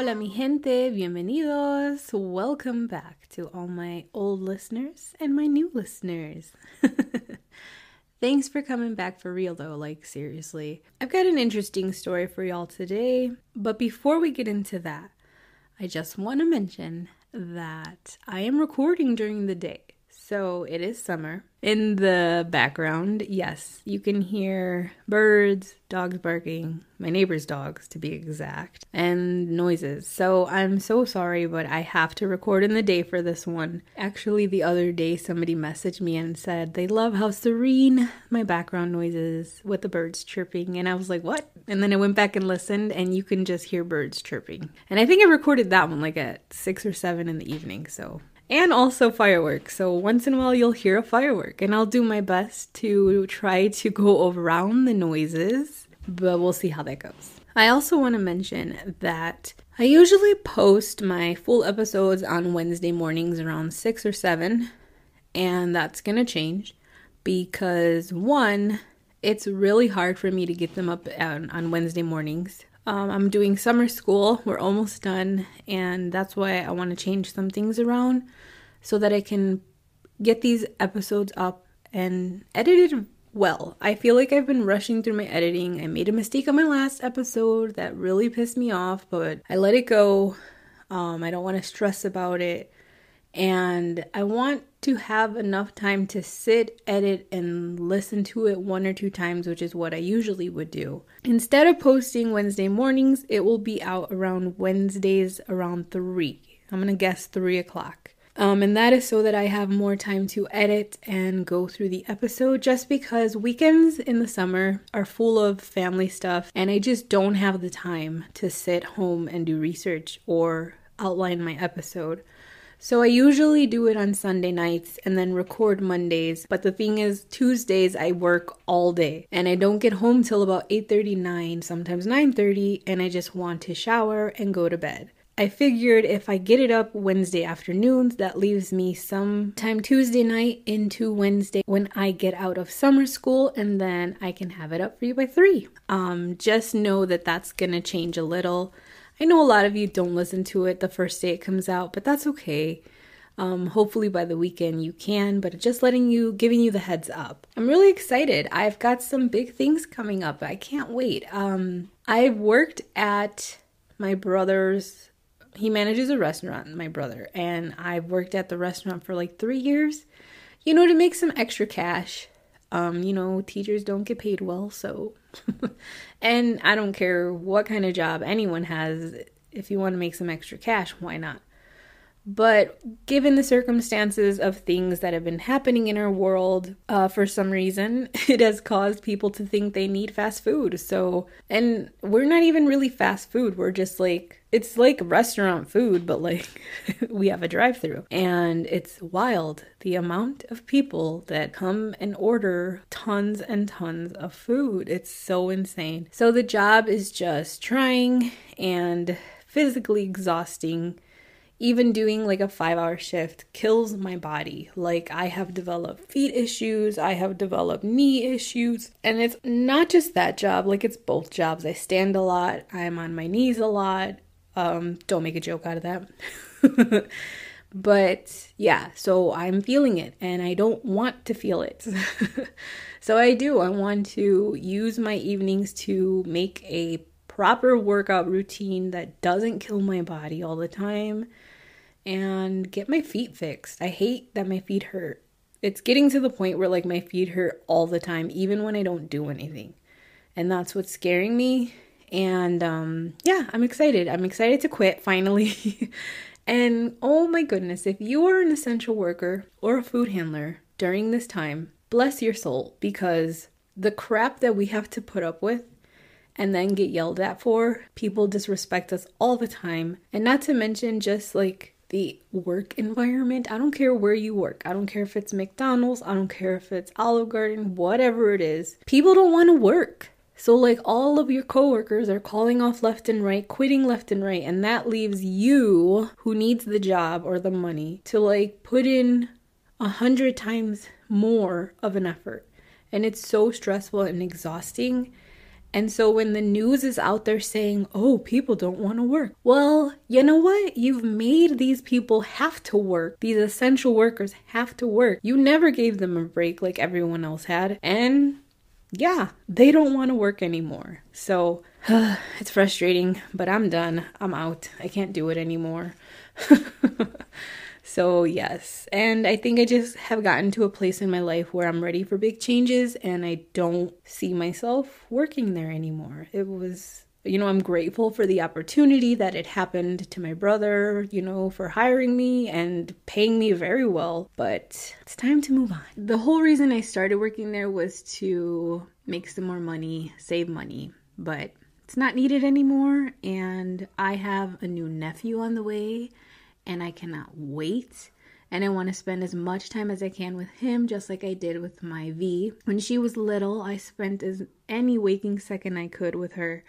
Hola, mi gente, bienvenidos. Welcome back to all my old listeners and my new listeners. Thanks for coming back for real though, like seriously. I've got an interesting story for y'all today, but before we get into that, I just want to mention that I am recording during the day. So it is summer. In the background, yes, you can hear birds, dogs barking, my neighbor's dogs to be exact, and noises. So I'm so sorry, but I have to record in the day for this one. Actually, the other day, somebody messaged me and said they love how serene my background noises with the birds chirping. And I was like, what? And then I went back and listened, and you can just hear birds chirping. And I think I recorded that one like at six or seven in the evening. So and also fireworks. So once in a while you'll hear a firework, and I'll do my best to try to go around the noises, but we'll see how that goes. I also want to mention that I usually post my full episodes on Wednesday mornings around 6 or 7, and that's going to change because one, it's really hard for me to get them up on, on Wednesday mornings. Um, I'm doing summer school. We're almost done, and that's why I want to change some things around so that I can get these episodes up and edited well. I feel like I've been rushing through my editing. I made a mistake on my last episode that really pissed me off, but I let it go. Um, I don't want to stress about it. And I want to have enough time to sit, edit, and listen to it one or two times, which is what I usually would do. Instead of posting Wednesday mornings, it will be out around Wednesdays around 3. I'm gonna guess 3 o'clock. Um, and that is so that I have more time to edit and go through the episode just because weekends in the summer are full of family stuff and I just don't have the time to sit home and do research or outline my episode. So I usually do it on Sunday nights and then record Mondays. But the thing is, Tuesdays I work all day and I don't get home till about 8:39, sometimes 9:30, and I just want to shower and go to bed. I figured if I get it up Wednesday afternoons, that leaves me some time Tuesday night into Wednesday when I get out of summer school, and then I can have it up for you by three. Um, just know that that's gonna change a little. I know a lot of you don't listen to it the first day it comes out, but that's okay. Um, hopefully by the weekend you can, but just letting you, giving you the heads up. I'm really excited. I've got some big things coming up. I can't wait. Um, I've worked at my brother's, he manages a restaurant, my brother, and I've worked at the restaurant for like three years, you know, to make some extra cash. Um, you know, teachers don't get paid well, so and I don't care what kind of job anyone has, if you want to make some extra cash, why not? But given the circumstances of things that have been happening in our world, uh, for some reason, it has caused people to think they need fast food. So, and we're not even really fast food. We're just like, it's like restaurant food, but like we have a drive through. And it's wild the amount of people that come and order tons and tons of food. It's so insane. So the job is just trying and physically exhausting even doing like a five hour shift kills my body. Like, I have developed feet issues, I have developed knee issues, and it's not just that job, like, it's both jobs. I stand a lot, I'm on my knees a lot. Um, don't make a joke out of that. but yeah, so I'm feeling it and I don't want to feel it. so I do. I want to use my evenings to make a proper workout routine that doesn't kill my body all the time and get my feet fixed. I hate that my feet hurt. It's getting to the point where like my feet hurt all the time, even when I don't do anything. And that's what's scaring me. And um, yeah, I'm excited. I'm excited to quit finally. and oh my goodness, if you are an essential worker or a food handler during this time, bless your soul because the crap that we have to put up with and then get yelled at for, people disrespect us all the time. And not to mention just like the work environment. I don't care where you work. I don't care if it's McDonald's, I don't care if it's Olive Garden, whatever it is. People don't want to work. So, like, all of your coworkers are calling off left and right, quitting left and right, and that leaves you, who needs the job or the money, to like put in a hundred times more of an effort. And it's so stressful and exhausting. And so when the news is out there saying, oh, people don't want to work, well, you know what? You've made these people have to work. These essential workers have to work. You never gave them a break like everyone else had. And yeah, they don't want to work anymore. So it's frustrating, but I'm done. I'm out. I can't do it anymore. so, yes. And I think I just have gotten to a place in my life where I'm ready for big changes and I don't see myself working there anymore. It was you know, I'm grateful for the opportunity that it happened to my brother, you know, for hiring me and paying me very well, but it's time to move on. The whole reason I started working there was to make some more money, save money, but it's not needed anymore. And I have a new nephew on the way, and I cannot wait and I want to spend as much time as I can with him, just like I did with my V. When she was little, I spent as any waking second I could with her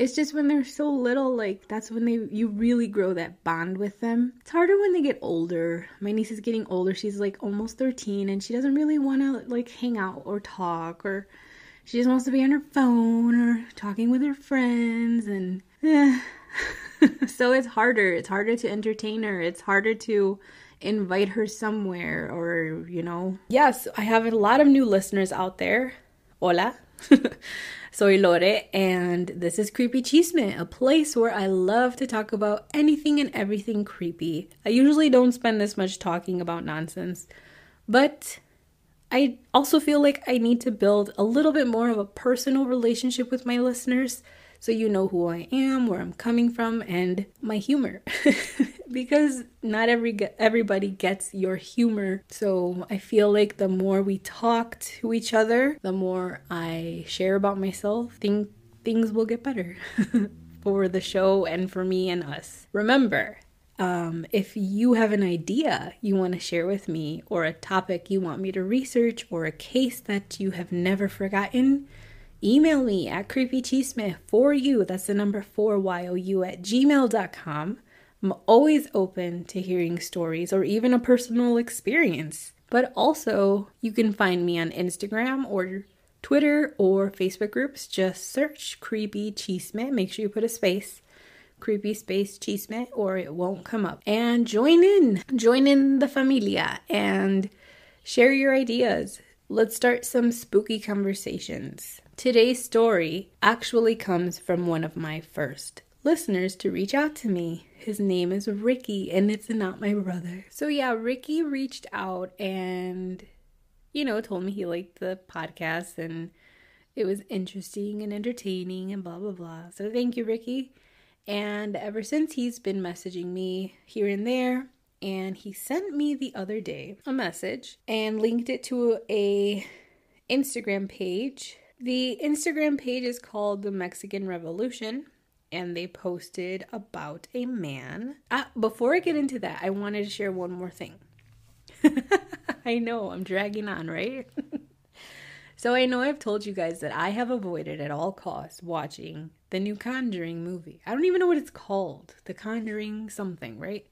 it's just when they're so little like that's when they you really grow that bond with them. It's harder when they get older. My niece is getting older. She's like almost 13 and she doesn't really want to like hang out or talk or she just wants to be on her phone or talking with her friends and yeah. so it's harder. It's harder to entertain her. It's harder to invite her somewhere or you know. Yes i have a lot of new listeners out there. Hola Soy Lore, and this is Creepy Chisme, a place where I love to talk about anything and everything creepy. I usually don't spend this much talking about nonsense, but I also feel like I need to build a little bit more of a personal relationship with my listeners so you know who I am, where I'm coming from, and my humor. because not every everybody gets your humor. So I feel like the more we talk to each other, the more I share about myself, think things will get better for the show and for me and us. Remember, um, if you have an idea you want to share with me, or a topic you want me to research, or a case that you have never forgotten, email me at creepychisme for you. That's the number four Y O U at gmail.com. I'm always open to hearing stories or even a personal experience. But also, you can find me on Instagram or Twitter or Facebook groups. Just search Creepy Chisme. Make sure you put a space. Creepy Space Chisme, or it won't come up. And join in. Join in the familia and share your ideas. Let's start some spooky conversations. Today's story actually comes from one of my first listeners to reach out to me. His name is Ricky, and it's not my brother. So, yeah, Ricky reached out and, you know, told me he liked the podcast and it was interesting and entertaining and blah, blah, blah. So, thank you, Ricky. And ever since, he's been messaging me here and there. And he sent me the other day a message and linked it to a Instagram page. The Instagram page is called The Mexican Revolution and they posted about a man. Uh, before I get into that, I wanted to share one more thing. I know I'm dragging on, right? so I know I've told you guys that I have avoided at all costs watching the new Conjuring movie. I don't even know what it's called. The Conjuring something, right?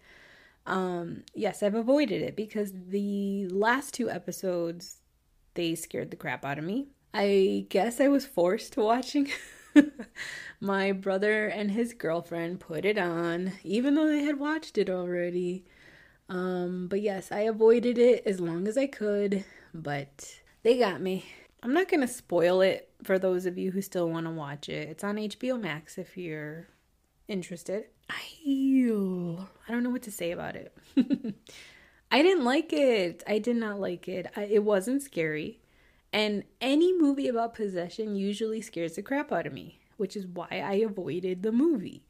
Um, yes, I've avoided it because the last two episodes they scared the crap out of me. I guess I was forced to watching my brother and his girlfriend put it on, even though they had watched it already. Um, but yes, I avoided it as long as I could, but they got me. I'm not going to spoil it for those of you who still want to watch it. It's on HBO Max if you're interested. I, I don't know what to say about it. I didn't like it. I did not like it. I, it wasn't scary. And any movie about possession usually scares the crap out of me, which is why I avoided the movie.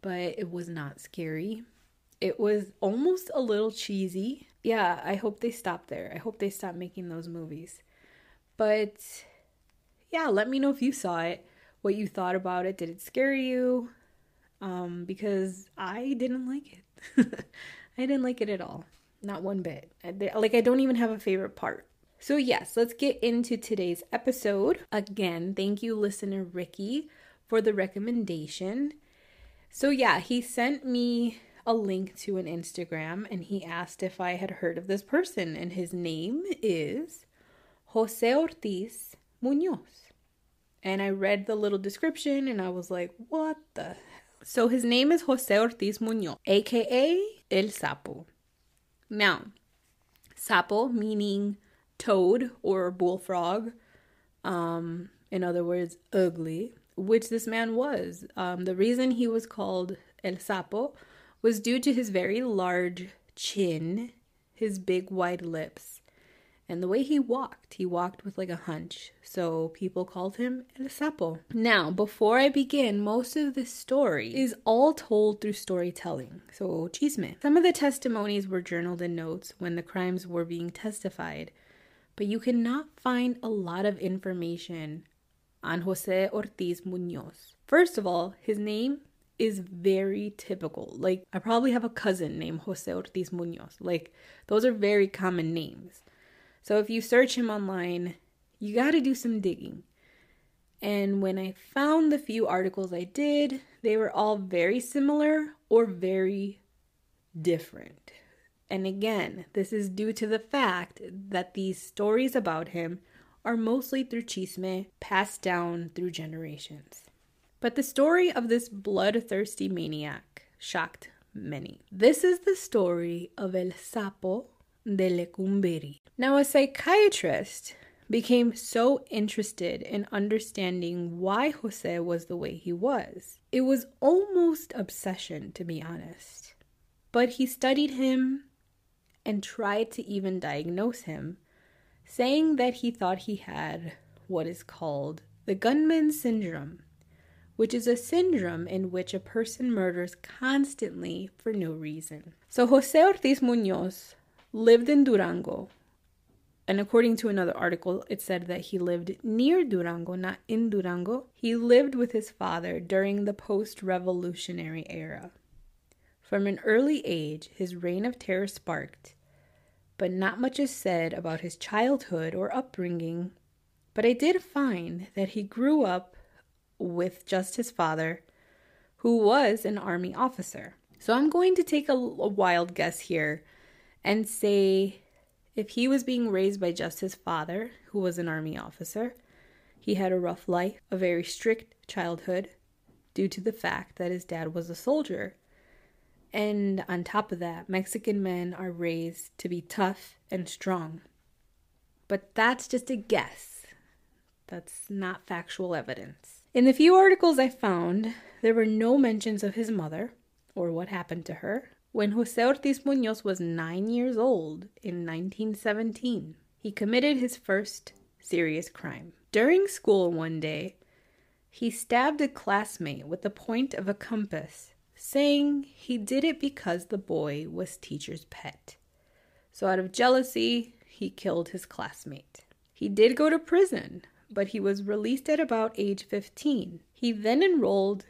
But it was not scary. It was almost a little cheesy. Yeah, I hope they stop there. I hope they stop making those movies. But yeah, let me know if you saw it, what you thought about it. Did it scare you? Um, because I didn't like it. I didn't like it at all. Not one bit. Like, I don't even have a favorite part. So, yes, let's get into today's episode. Again, thank you, listener Ricky, for the recommendation. So, yeah, he sent me a link to an Instagram and he asked if I had heard of this person, and his name is Jose Ortiz Munoz. And I read the little description and I was like, what the? So his name is Jose Ortiz Munoz, aka El Sapo. Now, sapo meaning toad or bullfrog, um, in other words, ugly, which this man was. Um, the reason he was called El Sapo was due to his very large chin, his big wide lips, and the way he walked. He walked with like a hunch, so people called him El Sapo. Now, before I begin, most of this story is all told through storytelling, so chisme. Some of the testimonies were journaled in notes when the crimes were being testified, but you cannot find a lot of information on Jose Ortiz Munoz. First of all, his name is very typical. Like, I probably have a cousin named Jose Ortiz Munoz. Like, those are very common names. So, if you search him online, you got to do some digging. And when I found the few articles I did, they were all very similar or very different. And again, this is due to the fact that these stories about him are mostly through chisme passed down through generations. But the story of this bloodthirsty maniac shocked many. This is the story of El Sapo de Lecumberri. Now, a psychiatrist became so interested in understanding why Jose was the way he was. It was almost obsession, to be honest. But he studied him and tried to even diagnose him, saying that he thought he had what is called the gunman syndrome which is a syndrome in which a person murders constantly for no reason. So Jose Ortiz Munoz lived in Durango. And according to another article, it said that he lived near Durango, not in Durango. He lived with his father during the post revolutionary era. From an early age, his reign of terror sparked, but not much is said about his childhood or upbringing. But I did find that he grew up with just his father, who was an army officer. So I'm going to take a, a wild guess here and say if he was being raised by just his father, who was an army officer, he had a rough life, a very strict childhood, due to the fact that his dad was a soldier. And on top of that, Mexican men are raised to be tough and strong. But that's just a guess. That's not factual evidence. In the few articles I found, there were no mentions of his mother or what happened to her. When Jose Ortiz Munoz was nine years old in 1917, he committed his first serious crime. During school one day, he stabbed a classmate with the point of a compass, saying he did it because the boy was teacher's pet. So, out of jealousy, he killed his classmate. He did go to prison, but he was released at about age 15. He then enrolled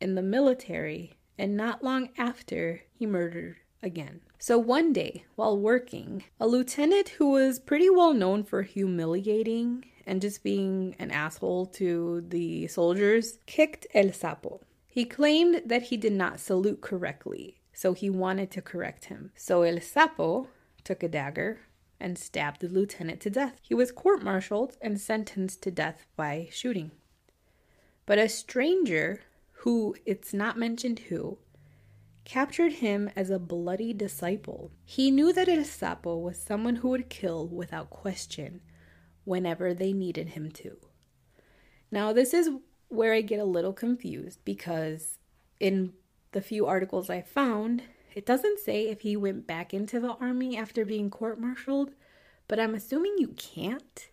in the military, and not long after, he murdered again. So one day, while working, a lieutenant who was pretty well known for humiliating and just being an asshole to the soldiers kicked El Sapo. He claimed that he did not salute correctly, so he wanted to correct him. So El Sapo took a dagger, and stabbed the lieutenant to death. He was court martialed and sentenced to death by shooting. But a stranger, who it's not mentioned who, captured him as a bloody disciple. He knew that El Sapo was someone who would kill without question whenever they needed him to. Now, this is where I get a little confused because in the few articles I found, it doesn't say if he went back into the army after being court martialed, but I'm assuming you can't.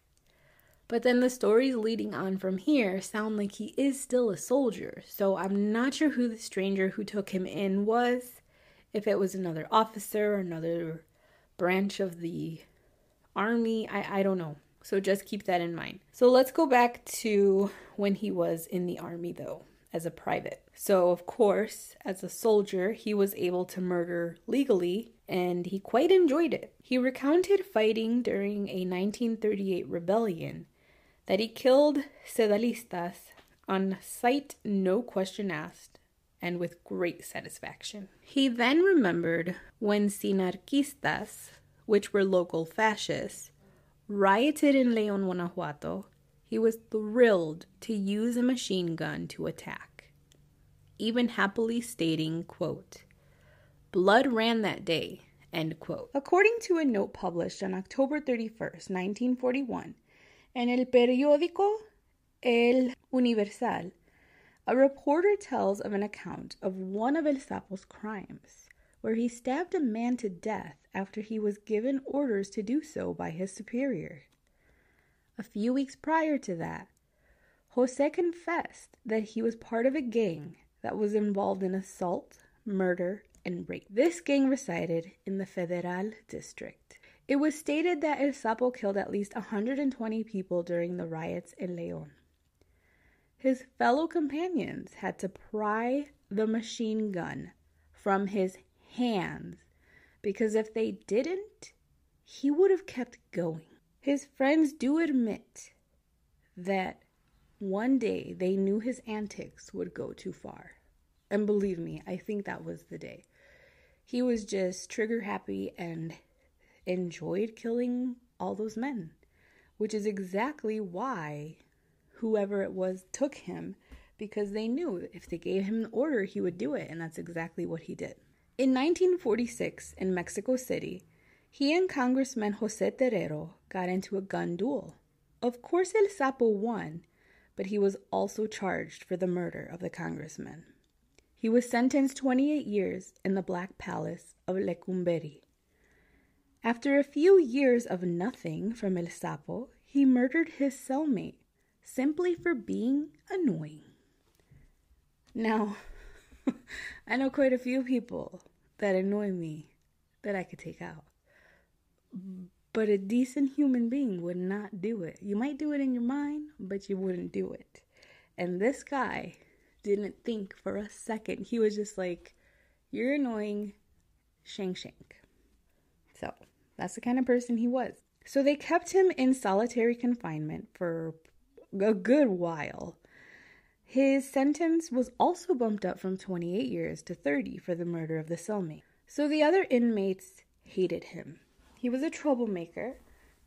But then the stories leading on from here sound like he is still a soldier, so I'm not sure who the stranger who took him in was, if it was another officer or another branch of the army. I, I don't know. So just keep that in mind. So let's go back to when he was in the army, though. as a private. So, of course, as a soldier, he was able to murder legally and he quite enjoyed it. He recounted fighting during a 1938 rebellion that he killed Cedillistas on sight, no question asked, and with great satisfaction. He then remembered when Sinarquistas, which were local fascists, rioted in Leon, Guanajuato, he was thrilled to use a machine gun to attack, even happily stating, quote, Blood ran that day, end quote. According to a note published on October 31st, 1941, in el periódico El Universal, a reporter tells of an account of one of El Sapo's crimes, where he stabbed a man to death after he was given orders to do so by his superior. A few weeks prior to that, Jose confessed that he was part of a gang that was involved in assault, murder, and rape. This gang resided in the Federal District. It was stated that El Sapo killed at least 120 people during the riots in Leon. His fellow companions had to pry the machine gun from his hands because if they didn't, he would have kept going. His friends do admit that one day they knew his antics would go too far. And believe me, I think that was the day. He was just trigger happy and enjoyed killing all those men, which is exactly why whoever it was took him because they knew if they gave him an order, he would do it, and that's exactly what he did. In 1946, in Mexico City, he and Congressman Jose Terrero got into a gun duel. Of course, El Sapo won, but he was also charged for the murder of the congressman. He was sentenced 28 years in the Black Palace of Lecumberri. After a few years of nothing from El Sapo, he murdered his cellmate simply for being annoying. Now, I know quite a few people that annoy me that I could take out. But a decent human being would not do it. You might do it in your mind, but you wouldn't do it. And this guy didn't think for a second. He was just like, You're annoying, shank shank. So that's the kind of person he was. So they kept him in solitary confinement for a good while. His sentence was also bumped up from 28 years to 30 for the murder of the cellmate. So the other inmates hated him. He was a troublemaker,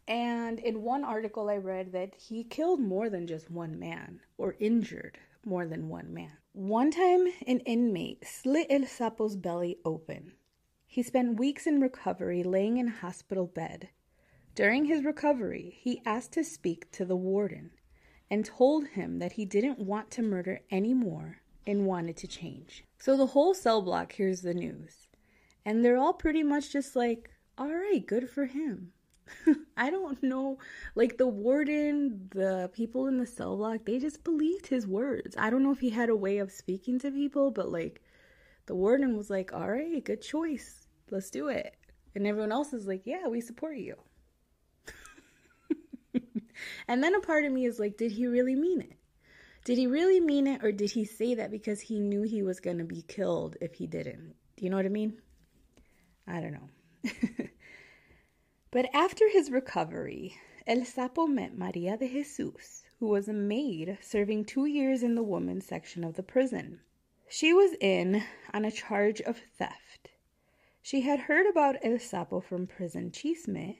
and in one article I read that he killed more than just one man or injured more than one man. One time, an inmate slit El Sapo's belly open. He spent weeks in recovery, laying in a hospital bed. During his recovery, he asked to speak to the warden and told him that he didn't want to murder anymore and wanted to change. So the whole cell block hears the news, and they're all pretty much just like, all right, good for him. I don't know. Like the warden, the people in the cell block, they just believed his words. I don't know if he had a way of speaking to people, but like the warden was like, all right, good choice. Let's do it. And everyone else is like, yeah, we support you. And then a part of me is like, did he really mean it? Did he really mean it, or did he say that because he knew he was going to be killed if he didn't? Do you know what I mean? I don't know. but after his recovery, El Sapo met Maria de Jesus, who was a maid serving two years in the women's section of the prison. She was in on a charge of theft. She had heard about El Sapo from prison chisme,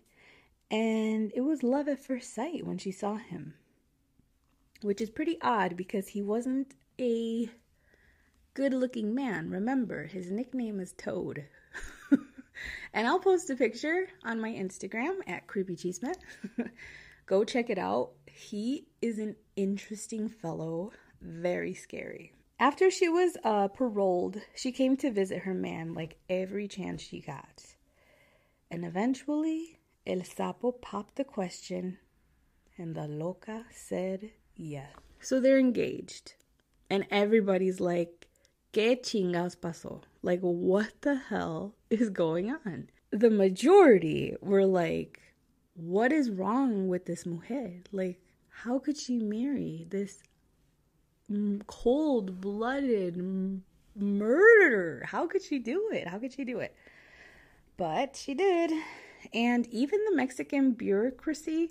and it was love at first sight when she saw him. Which is pretty odd because he wasn't a good looking man. Remember, his nickname is Toad. and I'll post a picture on my Instagram at Creepy Chisme. Go check it out. He is an interesting fellow, very scary. After she was uh, paroled, she came to visit her man like every chance she got. And eventually, El Sapo popped the question, and the loca said yes. So they're engaged, and everybody's like, ¿Qué chingados pasó? Like, what the hell is going on? The majority were like, what is wrong with this mujer? Like, how could she marry this cold blooded murderer? How could she do it? How could she do it? But she did. And even the Mexican bureaucracy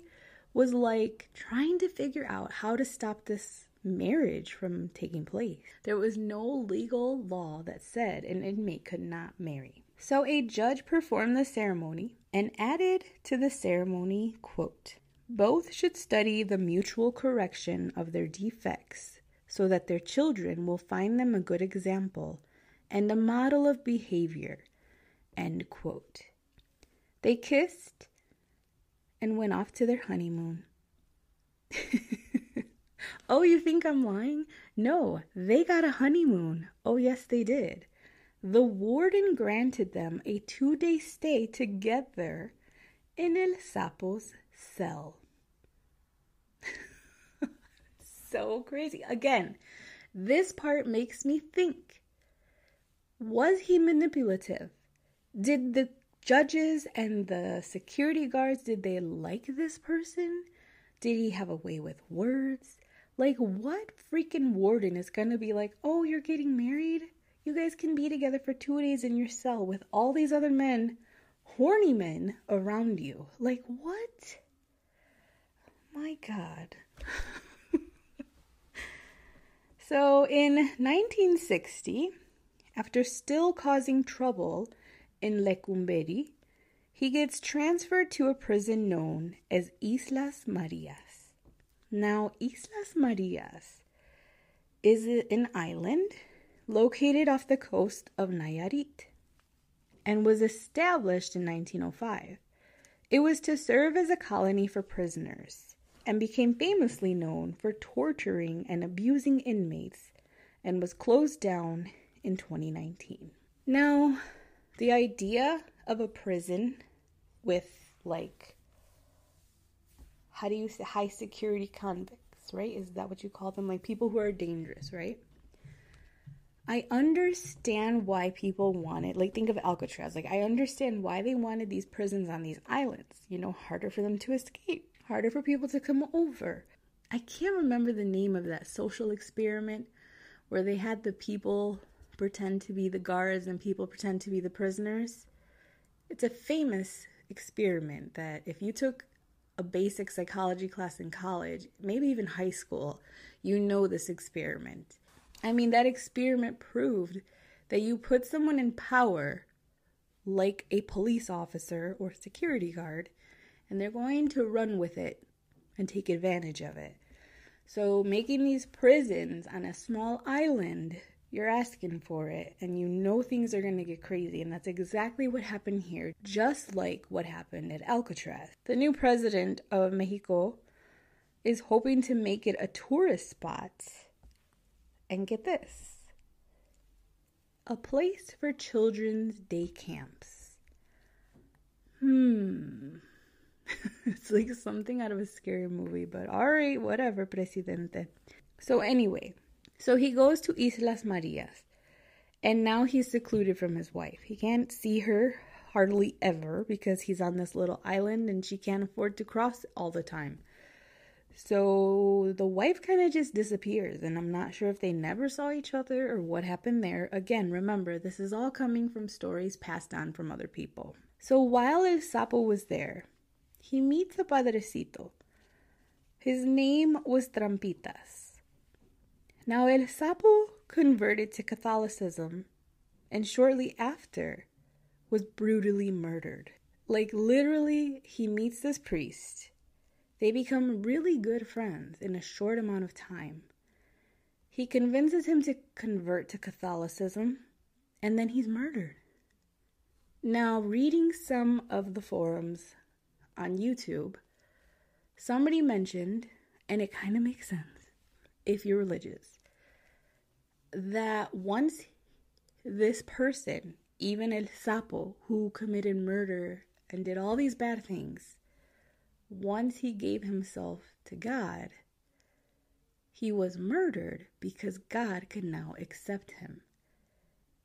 was like trying to figure out how to stop this marriage from taking place. There was no legal law that said an inmate could not marry. So a judge performed the ceremony and added to the ceremony, quote, both should study the mutual correction of their defects so that their children will find them a good example and a model of behavior. End quote. They kissed and went off to their honeymoon. oh, you think I'm lying? No, they got a honeymoon. Oh, yes, they did. The warden granted them a two day stay together in El Sapo's cell. so crazy. Again, this part makes me think was he manipulative? Did the judges and the security guards did they like this person? Did he have a way with words? Like what freaking warden is to be like, "Oh, you're getting married? You guys can be together for 2 days in your cell with all these other men, horny men around you." Like what? My god. so in 1960, after still causing trouble in Lecumberri, he gets transferred to a prison known as Islas Marias. Now, Islas Marias is an island located off the coast of Nayarit and was established in 1905. It was to serve as a colony for prisoners and became famously known for torturing and abusing inmates and was closed down in 2019. Now, the idea of a prison with like how do you say high security convicts, right? Is that what you call them? Like people who are dangerous, right? I understand why people wanted, like, think of Alcatraz. Like, I understand why they wanted these prisons on these islands. You know, harder for them to escape, harder for people to come over. I can't remember the name of that social experiment where they had the people pretend to be the guards and people pretend to be the prisoners. It's a famous experiment that if you took a basic psychology class in college, maybe even high school, you know this experiment. I mean, that experiment proved that you put someone in power, like a police officer or security guard, and they're going to run with it and take advantage of it. So, making these prisons on a small island you're asking for it, and you know things are going to get crazy. And that's exactly what happened here, just like what happened at Alcatraz. The new president of Mexico is hoping to make it a tourist spot. And get this a place for children's day camps. Hmm. it's like something out of a scary movie, but alright, whatever, presidente. So, anyway, so he goes to Islas Marias, and now he's secluded from his wife. He can't see her hardly ever because he's on this little island and she can't afford to cross all the time. So the wife kind of just disappears, and I'm not sure if they never saw each other or what happened there. Again, remember, this is all coming from stories passed on from other people. So while El Sapo was there, he meets a padrecito. His name was Trampitas. Now, El Sapo converted to Catholicism and shortly after was brutally murdered. Like, literally, he meets this priest. They become really good friends in a short amount of time. He convinces him to convert to Catholicism, and then he's murdered. Now, reading some of the forums on YouTube, somebody mentioned, and it kind of makes sense if you're religious, that once this person, even El Sapo, who committed murder and did all these bad things, once he gave himself to God, he was murdered because God could now accept him.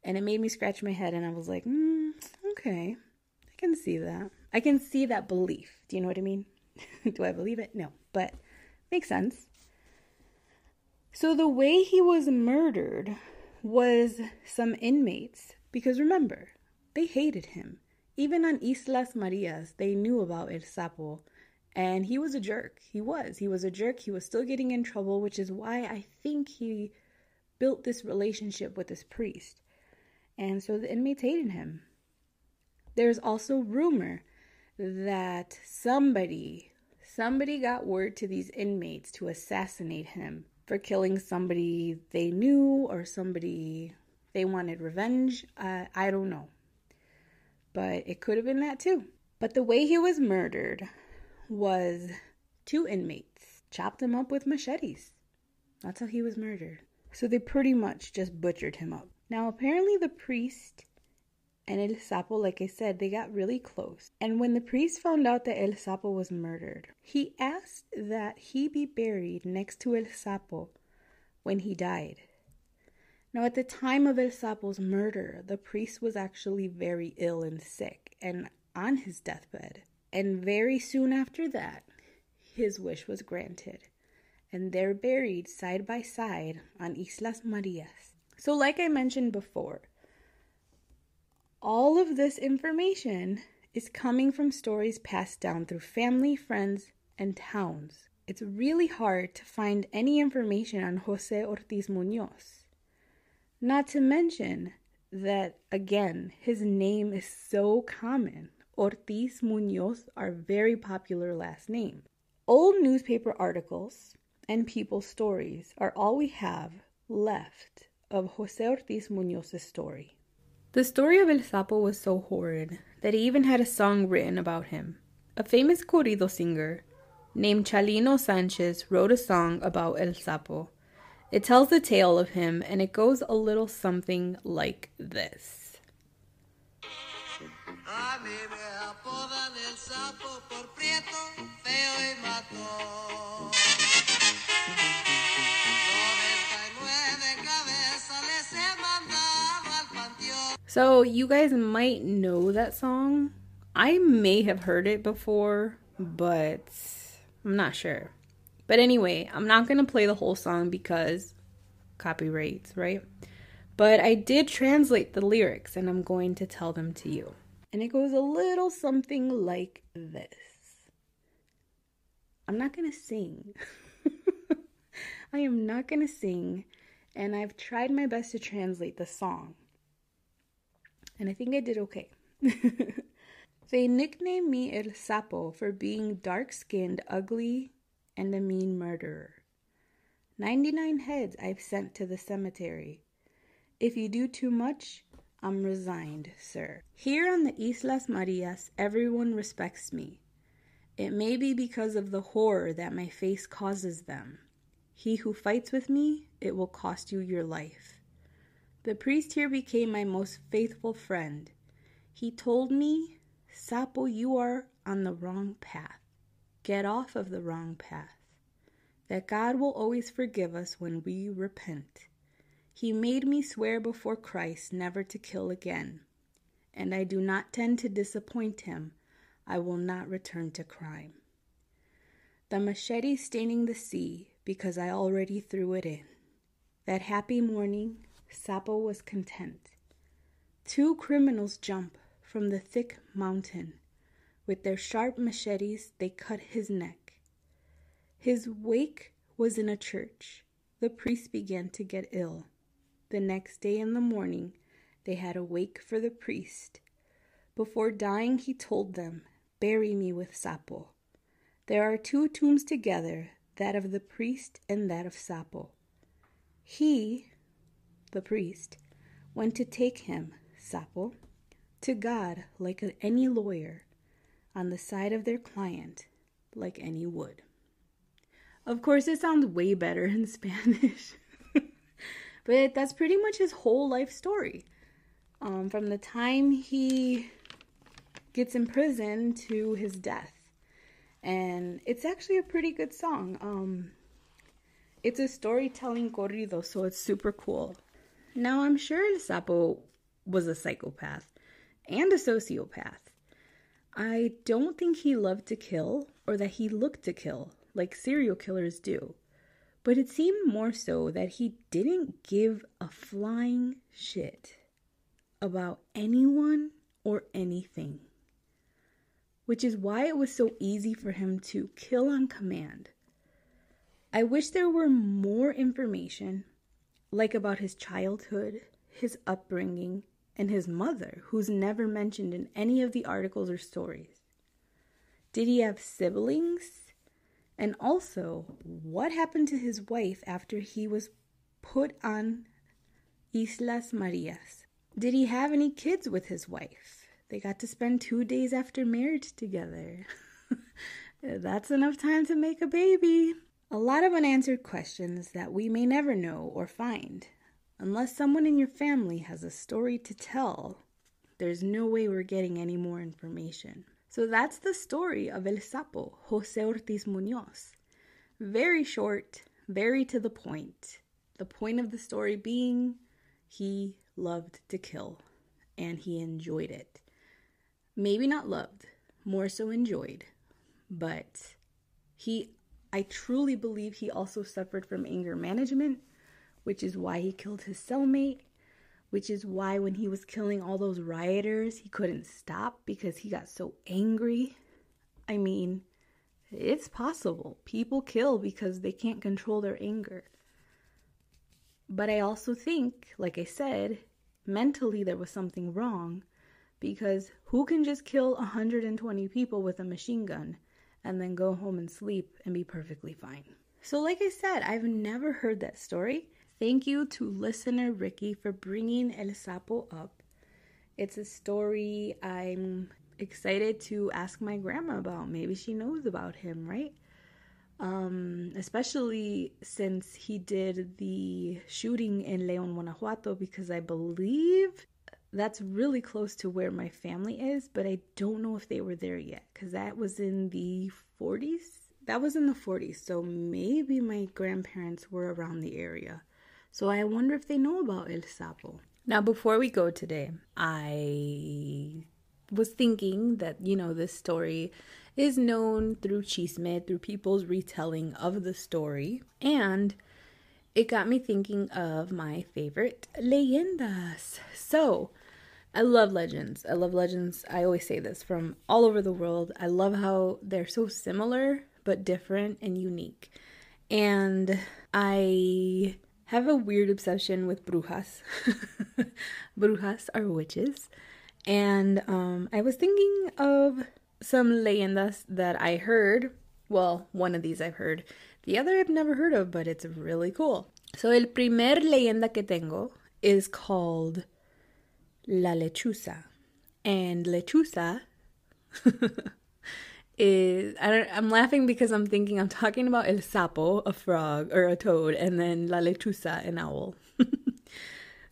And it made me scratch my head, and I was like, mm, okay, I can see that. I can see that belief. Do you know what I mean? Do I believe it? No, but makes sense. So the way he was murdered was some inmates, because remember, they hated him. Even on Islas Marias, they knew about El Sapo, and he was a jerk. He was. He was a jerk. He was still getting in trouble, which is why I think he built this relationship with this priest. And so the inmates hated him. There's also rumor that somebody somebody got word to these inmates to assassinate him for killing somebody they knew or somebody they wanted revenge. Uh, I don't know. But it could have been that too. But the way he was murdered was two inmates chopped him up with machetes. That's how he was murdered. So they pretty much just butchered him up. Now, apparently, the priest and El Sapo, like I said, they got really close. And when the priest found out that El Sapo was murdered, he asked that he be buried next to El Sapo when he died. Now, at the time of El Sapo's murder, the priest was actually very ill and sick and on his deathbed. And very soon after that, his wish was granted. And they're buried side by side on Islas Marias. So, like I mentioned before, all of this information is coming from stories passed down through family, friends, and towns. It's really hard to find any information on Jose Ortiz Munoz. Not to mention that, again, his name is so common. Ortiz Munoz are very popular last names. Old newspaper articles and people's stories are all we have left of Jose Ortiz Munoz's story. The story of El Sapo was so horrid that he even had a song written about him. A famous corrido singer named Chalino Sanchez wrote a song about El Sapo. It tells the tale of him and it goes a little something like this. So, you guys might know that song. I may have heard it before, but I'm not sure. But anyway, I'm not going to play the whole song because copyrights, right? But I did translate the lyrics and I'm going to tell them to you. And it goes a little something like this I'm not going to sing. I am not going to sing, and I've tried my best to translate the song and I think I did okay. they nicknamed me El Sapo for being dark skinned, ugly, and a mean murderer. 99 heads I've sent to the cemetery. If you do too much, I'm resigned, sir. Here on the Islas Marias, everyone respects me. It may be because of the horror that my face causes them. He who fights with me, it will cost you your life. The priest here became my most faithful friend. He told me, Sapo, you are on the wrong path. Get off of the wrong path. That God will always forgive us when we repent. He made me swear before Christ never to kill again. And I do not tend to disappoint him. I will not return to crime. The machete staining the sea because I already threw it in. That happy morning, Sapo was content. Two criminals jump from the thick mountain. With their sharp machetes, they cut his neck. His wake was in a church. The priest began to get ill. The next day in the morning, they had a wake for the priest. Before dying, he told them, Bury me with Sapo. There are two tombs together, that of the priest and that of Sapo. He, the priest, went to take him, Sapo, to God like any lawyer, on the side of their client like any would. Of course, it sounds way better in Spanish, but that's pretty much his whole life story. Um, from the time he gets in prison to his death. And it's actually a pretty good song. Um, it's a storytelling corrido, so it's super cool. Now, I'm sure Sapo was a psychopath and a sociopath. I don't think he loved to kill or that he looked to kill like serial killers do. But it seemed more so that he didn't give a flying shit about anyone or anything, which is why it was so easy for him to kill on command. I wish there were more information, like about his childhood, his upbringing, and his mother, who's never mentioned in any of the articles or stories. Did he have siblings? And also, what happened to his wife after he was put on Islas Marias? Did he have any kids with his wife? They got to spend two days after marriage together. That's enough time to make a baby. A lot of unanswered questions that we may never know or find. Unless someone in your family has a story to tell, there's no way we're getting any more information. So that's the story of El Sapo, Jose Ortiz Munoz. Very short, very to the point. The point of the story being he loved to kill and he enjoyed it. Maybe not loved, more so enjoyed. But he, I truly believe he also suffered from anger management, which is why he killed his cellmate which is why when he was killing all those rioters, he couldn't stop because he got so angry. I mean, it's possible. People kill because they can't control their anger. But I also think, like I said, mentally there was something wrong because who can just kill 120 people with a machine gun and then go home and sleep and be perfectly fine? So, like I said, I've never heard that story. Thank you to listener Ricky for bringing El Sapo up. It's a story I'm excited to ask my grandma about. Maybe she knows about him, right? Um, especially since he did the shooting in Leon, Guanajuato, because I believe that's really close to where my family is, but I don't know if they were there yet because that was in the 40s. That was in the 40s, so maybe my grandparents were around the area. So I wonder if they know about El Sapo. Now, before we go today, I was thinking that, you know, this story is known through chisme, through people's retelling of the story. And it got me thinking of my favorite leyendas. So, I love legends. I love legends. I always say this from all over the world. I love how they're so similar but different and unique. And I have a weird obsession with brujas. brujas are witches. And um, I was thinking of some leyendas that I heard. Well, one of these I've heard. The other I've never heard of, but it's really cool. So, el primer leyenda que tengo is called La Lechuza. And Lechuza is I don't, I'm laughing because I'm thinking I'm talking about el sapo, a frog or a toad, and then la lechuza, an owl.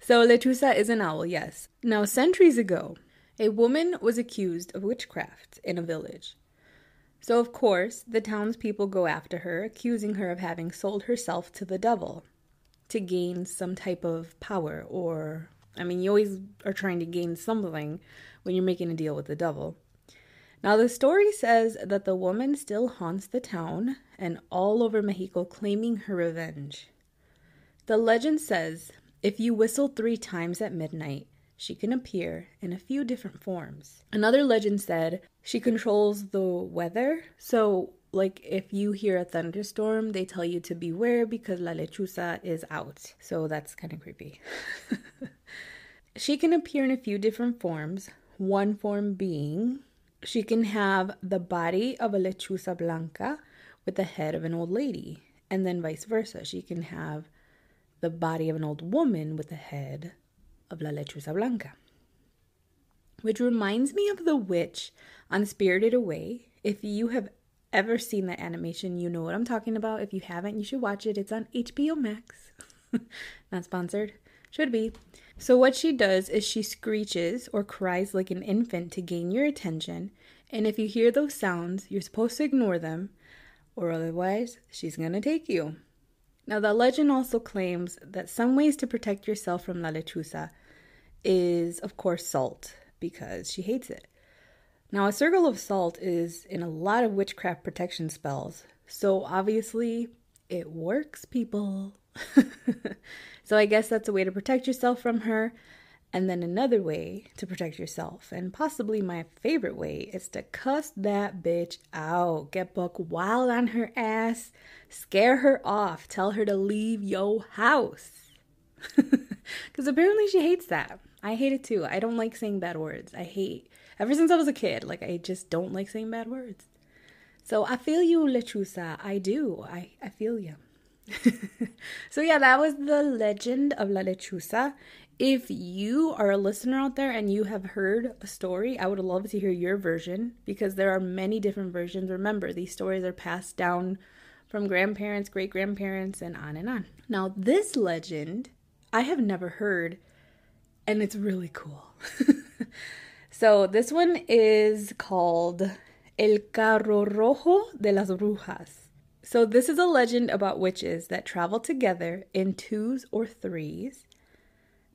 so lechuza is an owl, yes. Now, centuries ago, a woman was accused of witchcraft in a village. So, of course, the townspeople go after her, accusing her of having sold herself to the devil to gain some type of power, or, I mean, you always are trying to gain something when you're making a deal with the devil. Now, the story says that the woman still haunts the town and all over Mexico claiming her revenge. The legend says if you whistle three times at midnight, she can appear in a few different forms. Another legend said she controls the weather. So, like if you hear a thunderstorm, they tell you to beware because La Lechuza is out. So, that's kind of creepy. she can appear in a few different forms, one form being she can have the body of a lechuza blanca with the head of an old lady, and then vice versa. She can have the body of an old woman with the head of la lechuza blanca. Which reminds me of the witch on Spirited Away. If you have ever seen that animation, you know what I'm talking about. If you haven't, you should watch it. It's on HBO Max. Not sponsored. Should be. So, what she does is she screeches or cries like an infant to gain your attention. And if you hear those sounds, you're supposed to ignore them, or otherwise, she's gonna take you. Now, the legend also claims that some ways to protect yourself from La Lechuza is, of course, salt, because she hates it. Now, a circle of salt is in a lot of witchcraft protection spells, so obviously, it works, people. so I guess that's a way to protect yourself from her. And then another way to protect yourself, and possibly my favorite way, is to cuss that bitch out. Get buck wild on her ass, scare her off, tell her to leave yo house. Because apparently she hates that. I hate it too. I don't like saying bad words. I hate, ever since I was a kid, like I just don't like saying bad words. So I feel you, Lechuza. I do. I, I feel you. so yeah, that was the legend of La Lechuza. If you are a listener out there and you have heard a story, I would love to hear your version because there are many different versions. Remember, these stories are passed down from grandparents, great grandparents, and on and on. Now, this legend I have never heard, and it's really cool. so, this one is called El Carro Rojo de las Brujas. So, this is a legend about witches that travel together in twos or threes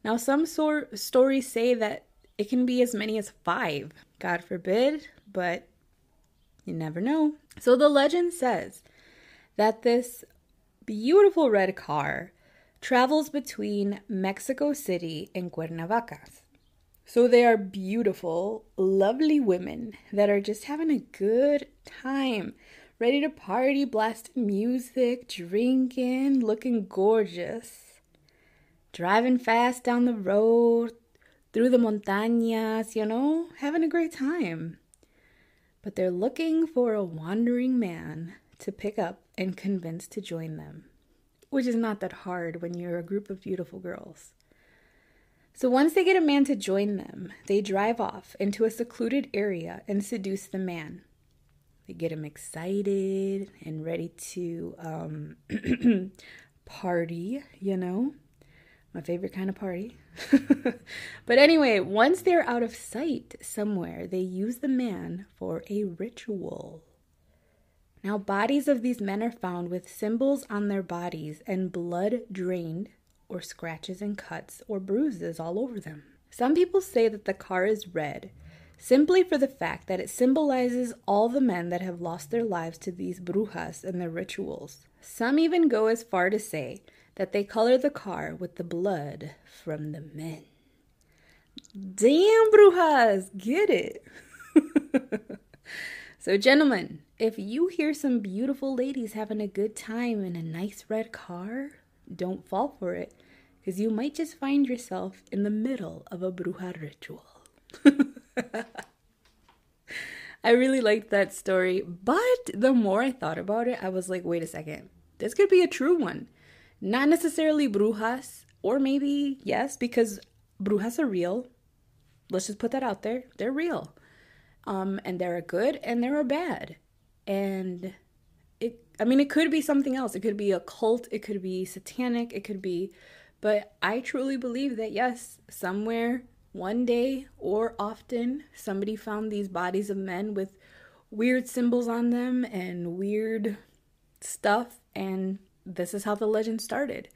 now, some sor- stories say that it can be as many as five. God forbid, but you never know. So the legend says that this beautiful red car travels between Mexico City and Cuernavaca. So they are beautiful, lovely women that are just having a good time, ready to party, blasting music, drinking, looking gorgeous driving fast down the road, through the montañas, you know, having a great time. But they're looking for a wandering man to pick up and convince to join them, which is not that hard when you're a group of beautiful girls. So once they get a man to join them, they drive off into a secluded area and seduce the man. They get them excited and ready to um, party, you know my favorite kind of party. but anyway, once they're out of sight somewhere, they use the man for a ritual. Now, bodies of these men are found with symbols on their bodies and blood drained, or scratches and cuts or bruises all over them. Some people say that the car is red simply for the fact that it symbolizes all the men that have lost their lives to these brujas and their rituals. Some even go as far to say that they color the car with the blood from the men. Damn, brujas, get it. so, gentlemen, if you hear some beautiful ladies having a good time in a nice red car, don't fall for it, because you might just find yourself in the middle of a bruja ritual. I really liked that story, but the more I thought about it, I was like, wait a second, this could be a true one. Not necessarily brujas, or maybe yes, because brujas are real. Let's just put that out there. They're real. Um, and there are good and there are bad. And it I mean it could be something else. It could be a cult, it could be satanic, it could be but I truly believe that yes, somewhere one day or often somebody found these bodies of men with weird symbols on them and weird stuff and this is how the legend started.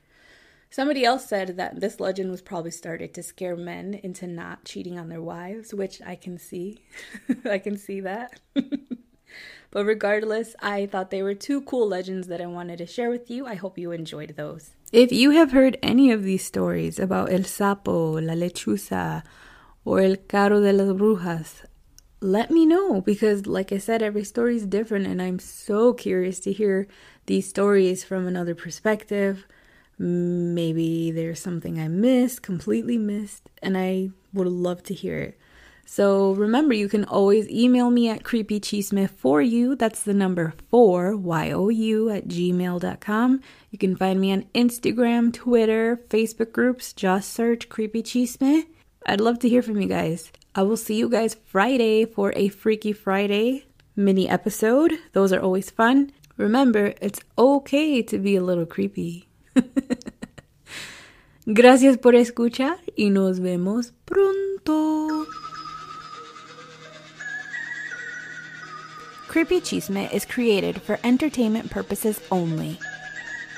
Somebody else said that this legend was probably started to scare men into not cheating on their wives, which I can see. I can see that. but regardless, I thought they were two cool legends that I wanted to share with you. I hope you enjoyed those. If you have heard any of these stories about El Sapo, La Lechuza, or El Carro de las Brujas, let me know because, like I said, every story is different, and I'm so curious to hear these stories from another perspective. Maybe there's something I missed, completely missed, and I would love to hear it. So remember, you can always email me at creepychisme for you. That's the number four, Y-O-U, at gmail.com. You can find me on Instagram, Twitter, Facebook groups. Just search Creepy Chisme. I'd love to hear from you guys. I will see you guys Friday for a Freaky Friday mini episode. Those are always fun. Remember, it's okay to be a little creepy. Gracias por escuchar y nos vemos pronto. Creepy Chisme is created for entertainment purposes only.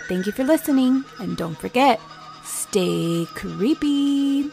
Thank you for listening, and don't forget, stay creepy.